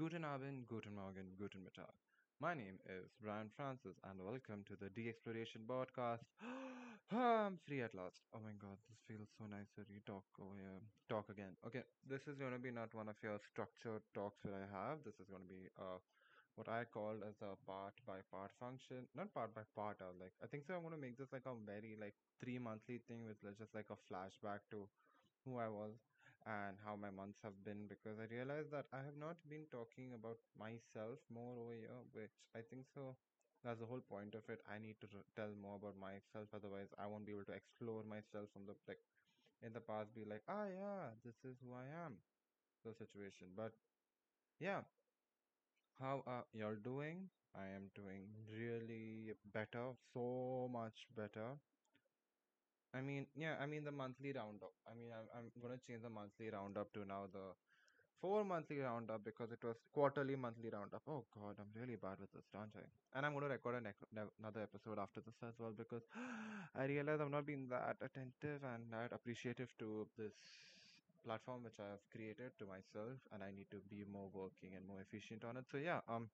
Guten Abend, Guten Morgen, Guten Mittag. My name is Brian Francis, and welcome to the De-Exploration Podcast. I'm free at last. Oh my god, this feels so nice to re-talk over here. Talk again. Okay, this is going to be not one of your structured talks that I have. This is going to be uh, what I called as a part by part function. Not part by part, uh, like I think so. I'm going to make this like a very like three monthly thing with just like a flashback to who I was and how my months have been because I realized that I have not been talking about myself more over here, which I think so. That's the whole point of it. I need to tell more about myself, otherwise I won't be able to explore myself from the like in the past. Be like, ah, yeah, this is who I am, the situation. But yeah, how are y'all doing? I am doing really better, so much better. I mean, yeah, I mean the monthly roundup. I mean, I'm, I'm gonna change the monthly roundup to now the four monthly roundup because it was quarterly monthly roundup. Oh God, I'm really bad with this, don't I? And I'm gonna record an, ec- another episode after this as well because I realize I've not been that attentive and that appreciative to this platform which I have created to myself, and I need to be more working and more efficient on it. So yeah, um,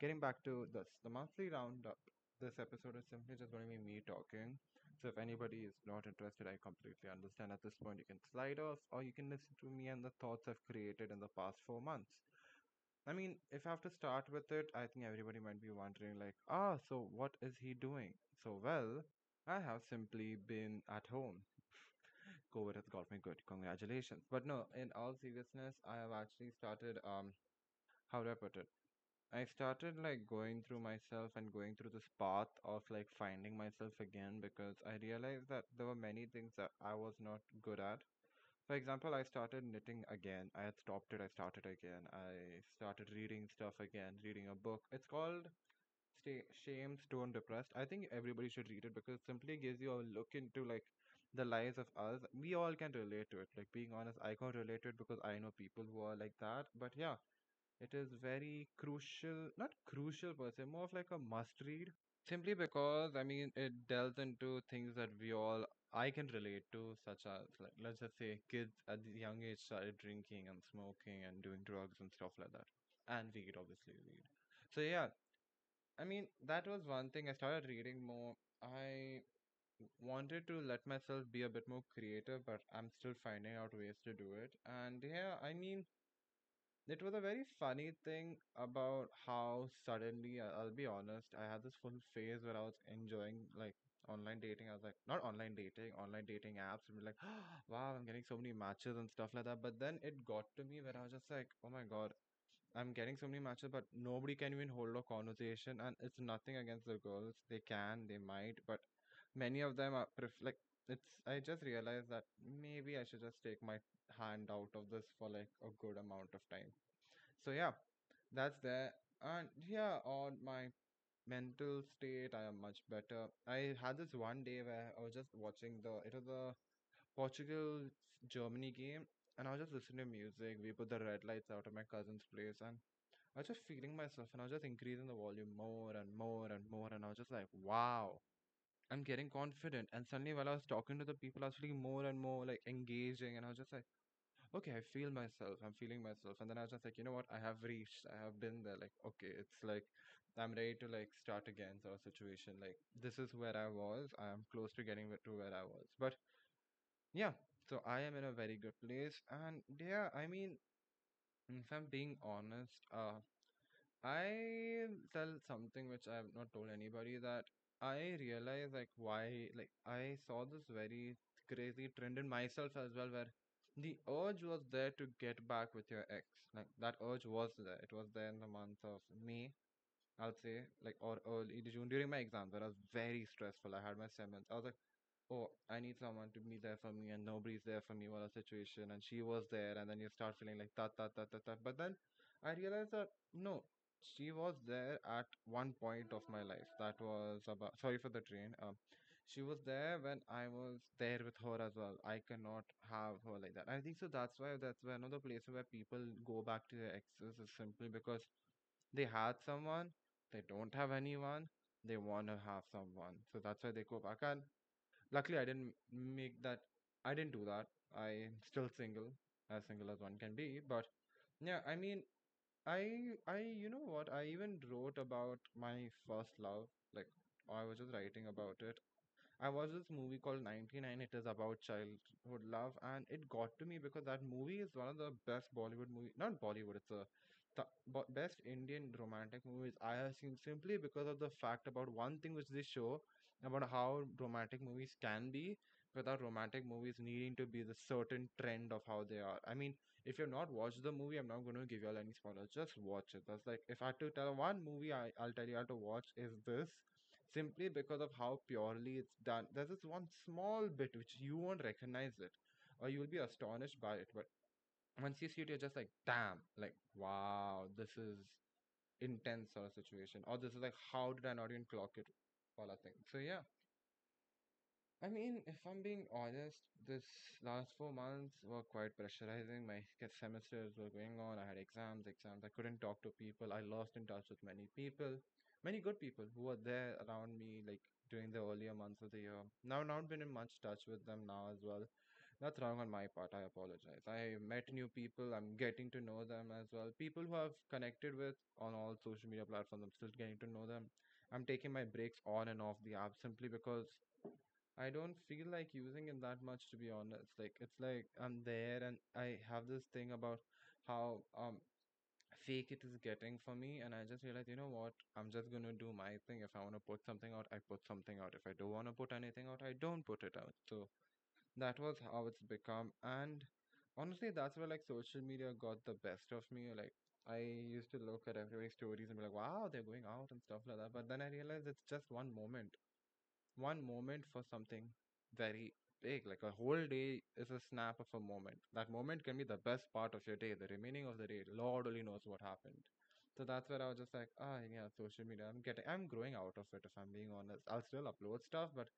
getting back to this, the monthly roundup. This episode is simply just to be me talking. So if anybody is not interested, I completely understand. At this point, you can slide off, or you can listen to me and the thoughts I've created in the past four months. I mean, if I have to start with it, I think everybody might be wondering, like, ah, so what is he doing? So, well, I have simply been at home. COVID has got me good. Congratulations. But no, in all seriousness, I have actually started, um, how do I put it? I started like going through myself and going through this path of like finding myself again because I realized that there were many things that I was not good at. For example, I started knitting again. I had stopped it, I started again. I started reading stuff again, reading a book. It's called Stay Shame, Stone Depressed. I think everybody should read it because it simply gives you a look into like the lives of us. We all can relate to it. Like being honest, I can't relate to it because I know people who are like that. But yeah, it is very crucial, not crucial per se, more of like a must read. Simply because, I mean, it delves into things that we all, I can relate to, such as, like, let's just say kids at the young age started drinking and smoking and doing drugs and stuff like that. And weed, obviously, weed. So, yeah, I mean, that was one thing. I started reading more. I wanted to let myself be a bit more creative, but I'm still finding out ways to do it. And yeah, I mean, It was a very funny thing about how suddenly, I- I'll be honest, I had this full phase where I was enjoying like online dating. I was like, not online dating, online dating apps, and be like, wow, I'm getting so many matches and stuff like that. But then it got to me where I was just like, oh my God, I'm getting so many matches, but nobody can even hold a conversation. And it's nothing against the girls. They can, they might, but many of them are pref- like, it's, I just realized that maybe I should just take my hand out of this for like a good amount of time. So yeah, that's there. And yeah, on my mental state, I am much better. I had this one day where I was just watching the it was the Portugal Germany game, and I was just listening to music. We put the red lights out at my cousin's place, and I was just feeling myself, and I was just increasing the volume more and more and more, and I was just like, wow. I'm getting confident, and suddenly while I was talking to the people, I was feeling more and more like engaging, and I was just like, okay, I feel myself. I'm feeling myself. And then I was just like, you know what? I have reached. I have been there. Like, okay, it's like I'm ready to like start again of situation. Like, this is where I was. I am close to getting to where I was. But yeah, so I am in a very good place. And yeah, I mean, if I'm being honest, uh, I tell something which I have not told anybody that I realize like why like I saw this very crazy trend in myself as well where the urge was there to get back with your ex. Like that urge was there. It was there in the month of May, I'll say, like or early June during my exams I was very stressful. I had my seventh. I was like, oh, I need someone to be there for me and nobody's there for me what a situation and she was there and then you start feeling like that that that that that but then I realized that no she was there at one point of my life that was about sorry for the train um she was there when I was there with her as well I cannot have her like that I think so that's why that's why another place where people go back to their exes is simply because they had someone they don't have anyone they want to have someone so that's why they go back and Luckily, I didn't make that. I didn't do that. I'm still single, as single as one can be. But yeah, I mean, I I you know what? I even wrote about my first love. Like I was just writing about it. I watched this movie called 99. It is about childhood love, and it got to me because that movie is one of the best Bollywood movie. Not Bollywood. It's a the bo- best Indian romantic movies I have seen simply because of the fact about one thing which they show about how romantic movies can be without romantic movies needing to be the certain trend of how they are. I mean, if you've not watched the movie, I'm not going to give you all any spoilers. Just watch it. That's like if I had to tell one movie I, I'll tell you how to watch is this simply because of how purely it's done. There's this one small bit which you won't recognize it or you'll be astonished by it. But once you see it, you're just like, damn, like, wow, this is intense sort of situation. Or this is like, how did I not even clock it? All I think. So yeah, I mean, if I'm being honest, this last four months were quite pressurizing. My semesters were going on. I had exams, exams. I couldn't talk to people. I lost in touch with many people, many good people who were there around me, like during the earlier months of the year. Now, not been in much touch with them now as well. That's wrong on my part. I apologize. I met new people. I'm getting to know them as well. People who I've connected with on all social media platforms. I'm still getting to know them. I'm taking my breaks on and off the app simply because I don't feel like using it that much to be honest. Like it's like I'm there and I have this thing about how um fake it is getting for me and I just realized, you know what, I'm just gonna do my thing. If I wanna put something out, I put something out. If I don't wanna put anything out, I don't put it out. So that was how it's become and honestly that's where like social media got the best of me. Like I used to look at everybody's stories and be like, wow, they're going out and stuff like that. But then I realized it's just one moment one moment for something very big. Like a whole day is a snap of a moment. That moment can be the best part of your day. The remaining of the day, Lord only knows what happened. So that's where I was just like, ah, yeah, social media. I'm getting, I'm growing out of it. If I'm being honest, I'll still upload stuff, but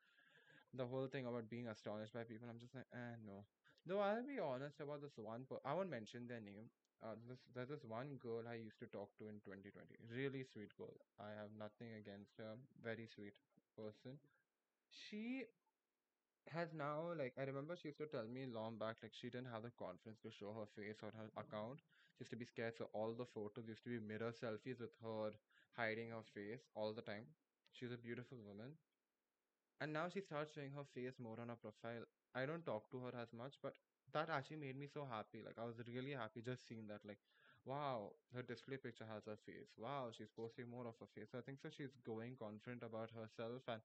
the whole thing about being astonished by people, I'm just like, eh, no. Though I'll be honest about this one. Per- I won't mention their name. Uh, this there's this one girl I used to talk to in 2020. Really sweet girl. I have nothing against her. Very sweet person she has now like I remember she used to tell me long back like she didn't have the confidence to show her face on her account. She used to be scared, so all the photos used to be mirror selfies with her hiding her face all the time. She's a beautiful woman. And now she starts showing her face more on her profile. I don't talk to her as much, but that actually made me so happy. Like I was really happy just seeing that. Like, wow, her display picture has her face. Wow, she's posting more of her face. So I think so she's going confident about herself and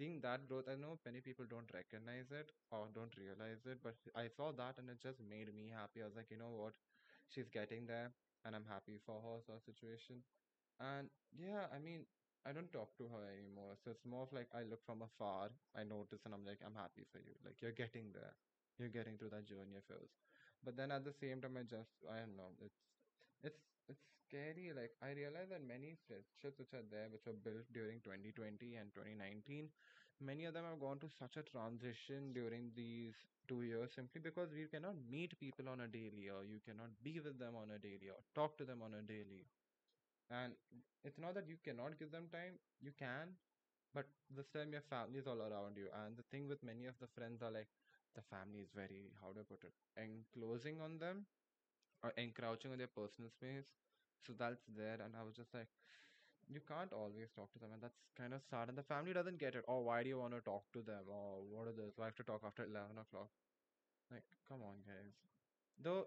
seeing that growth. I know many people don't recognize it or don't realize it, but I saw that and it just made me happy. I was like, you know what? She's getting there and I'm happy for her sort of situation. And yeah, I mean, I don't talk to her anymore. So it's more of like I look from afar, I notice, and I'm like, I'm happy for you. Like you're getting there. You're getting through that journey of yours. But then at the same time, I just, I don't know. It's, it's, it's scary. Like I realize that many friendships which are there, which were built during 2020 and 2019, many of them have gone to such a transition during these two years simply because we cannot meet people on a daily, or you cannot be with them on a daily, or talk to them on a daily and it's not that you cannot give them time, you can, but this time your family is all around you. And the thing with many of the friends are like the family is very, how do I put it, enclosing on them or encroaching on their personal space. So that's there. And I was just like, you can't always talk to them. And that's kind of sad. And the family doesn't get it. Oh, why do you want to talk to them? Or what are this? Why have to talk after 11 o'clock. Like, come on, guys. Though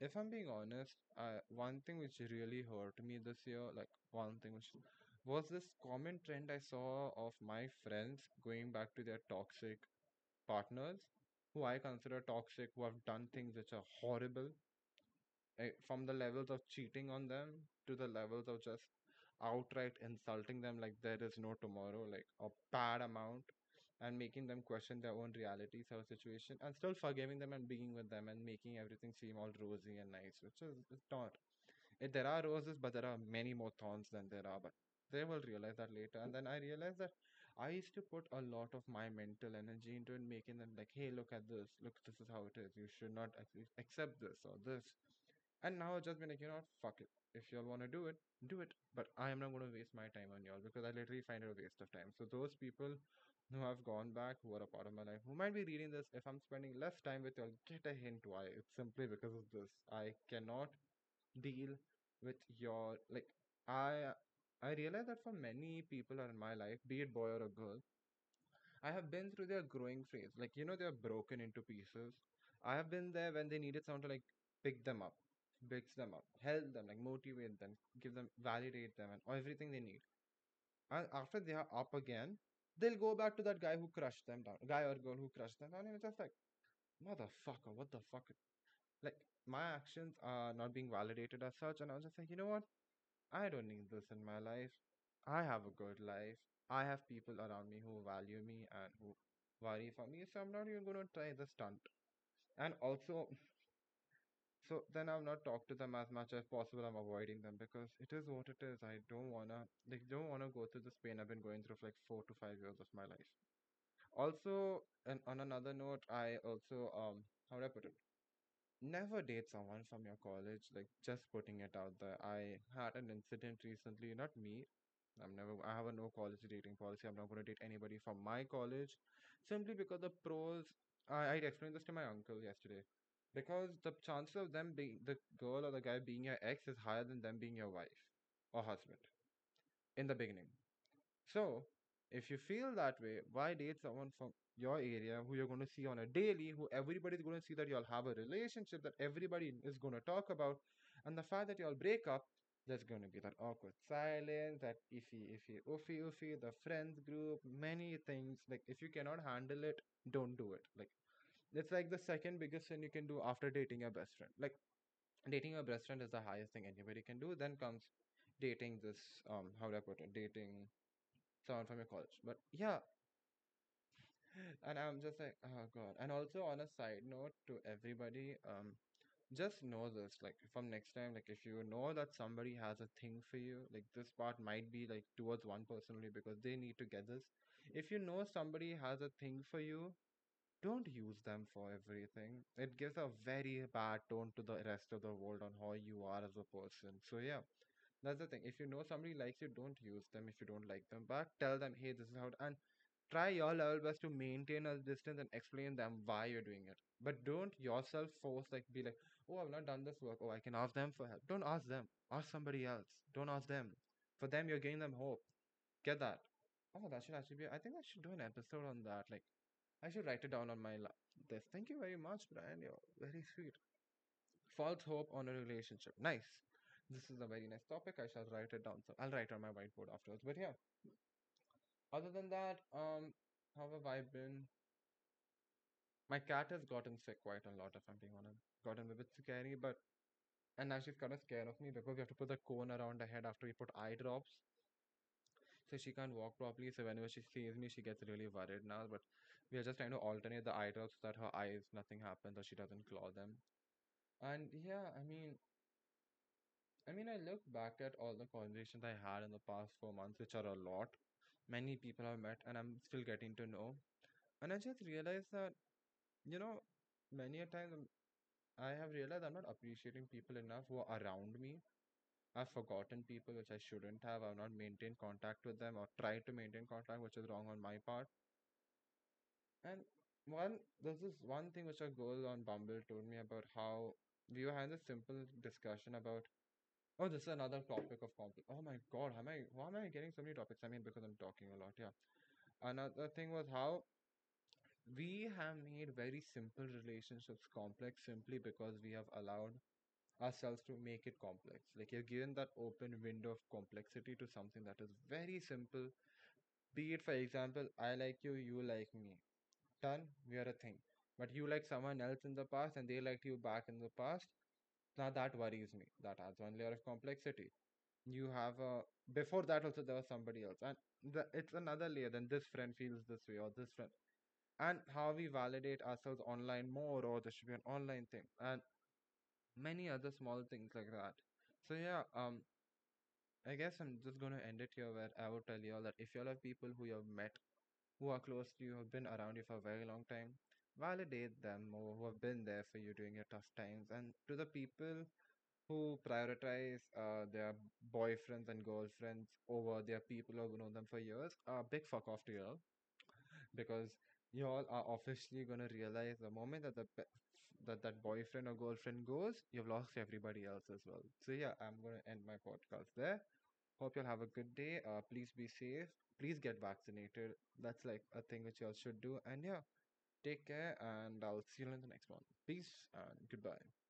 if I'm being honest, uh, one thing which really hurt me this year, like one thing which was this common trend I saw of my friends going back to their toxic partners, who I consider toxic, who have done things which are horrible, eh, from the levels of cheating on them to the levels of just outright insulting them like there is no tomorrow, like a bad amount, and making them question their own realities of situation, and still forgiving them and being with them and making everything seem all rosy and nice, which is it's not. It, there are roses, but there are many more thorns than there are. But they will realize that later. And then I realized that I used to put a lot of my mental energy into it, making them like, hey, look at this. Look, this is how it is. You should not ac- accept this or this. And now I've just been like, you know what, fuck it. If y'all want to do it, do it. But I am not going to waste my time on y'all because I literally find it a waste of time. So those people who have gone back, who are a part of my life, who might be reading this, if I'm spending less time with y'all, get a hint why. It's simply because of this. I cannot deal. with your like I I realize that for many people in my life, be it boy or a girl, I have been through their growing phase. Like, you know, they're broken into pieces. I have been there when they needed someone to like pick them up, picks them up, help them, like motivate them, give them, validate them, and everything they need. And after they are up again, they'll go back to that guy who crushed them down, guy or girl who crushed them down, and it's just like, motherfucker, what the fuck? Like, my actions are not being validated as such, and I was just like, you know what? I don't need this in my life. I have a good life. I have people around me who value me and who worry for me, so I'm not even to try the stunt. And also, so then I've not talked to them as much as possible. I'm avoiding them because it is what it is. I don't wanna, like, don't wanna go through this pain I've been going through for like four to five years of my life. Also, and on another note, I also, um, how do I put it? Never date someone from your college, like just putting it out there. I had an incident recently, not me. I'm never, I have a no college dating policy. I'm not going to date anybody from my college simply because the pros, I, I explained this to my uncle yesterday. Because the chances of them being the girl or the guy being your ex is higher than them being your wife or husband in the beginning. So, if you feel that way, why date someone from your area who you're going to see on a daily, who everybody's going to see that y'all have a relationship that everybody is going to talk about, and the fact that y'all break up, there's going to be that awkward silence, that iffy, iffy, oofy, oofy, the friends group, many things. Like, if you cannot handle it, don't do it. Like, it's like the second biggest sin you can do after dating your best friend. Like, dating your best friend is the highest thing anybody can do. Then comes dating this, um, how do I put it? Dating someone from your college. But yeah, and I'm just like, oh God. And also on a side note to everybody, um, just know this, like from next time, like if you know that somebody has a thing for you, like this part might be like towards one person only because they need to get this. If you know somebody has a thing for you, don't use them for everything. It gives a very bad tone to the rest of the world on how you are as a person. So yeah, that's the thing. If you know somebody likes you, don't use them. If you don't like them but tell them, hey, this is how. And try your level best to maintain a distance and explain them why you're doing it. But don't yourself force like be like, oh, I've not done this work. Oh, I can ask them for help. Don't ask them. Ask somebody else. Don't ask them. For them, you're giving them hope. Get that. Oh, that should actually be. I think I should do an episode on that. Like, I should write it down on my this. Thank you very much, Brian. You're very sweet. False hope on a relationship. Nice. This is a very nice topic. I shall write it down. So I'll write on my whiteboard afterwards. But yeah, other than that, um, how have I been? My cat has gotten sick quite a lot, if I'm being honest. Gotten a bit scary, but and now she's kind of scared of me because we have to put the cone around her head after we put eye drops, so she can't walk properly. So whenever she sees me, she gets really worried now. But we are just trying to alternate the eye drops so that her eyes nothing happens or she doesn't claw them. And yeah, I mean, I mean, I look back at all the conversations I had in the past four months, which are a lot. Many people I've met, and I'm still getting to know. And I just realized that, you know, many a times I'm- I have realized I'm not appreciating people enough who are around me. I've forgotten people which I shouldn't have. I've not maintained contact with them or tried to maintain contact, which is wrong on my part. And one, this one thing which a girl on Bumble told me about how we were having a simple discussion about Oh, this is another topic of conflict. Oh my God, am I, why am I getting so many topics? I mean, because I'm talking a lot, yeah. Another thing was how we have made very simple relationships complex simply because we have allowed ourselves to make it complex. Like you're given that open window of complexity to something that is very simple. Be it, for example, I like you, you like me. Done, we are a thing. But you like someone else in the past and they liked you back in the past. Now that worries me. That adds one layer of complexity. you have a before that also there was somebody else and the, it's another layer then this friend feels this way or this friend and how we validate ourselves online more or there should be an online thing and many other small things like that so yeah um i guess i'm just to end it here where i would tell you all that if you all have people who you have met who are close to you who have been around you for a very long time validate them or who have been there for you during your tough times and to the people who prioritize uh, their boyfriends and girlfriends over their people who have known them for years, a big fuck off to you all because you all are officially going to realize the moment that the that that boyfriend or girlfriend goes, you've lost everybody else as well. So yeah, I'm gonna end my podcast there. Hope you'll have a good day. Uh, please be safe. Please get vaccinated. That's like a thing which you all should do. And yeah, take care, and I'll see you in the next one. Peace and goodbye.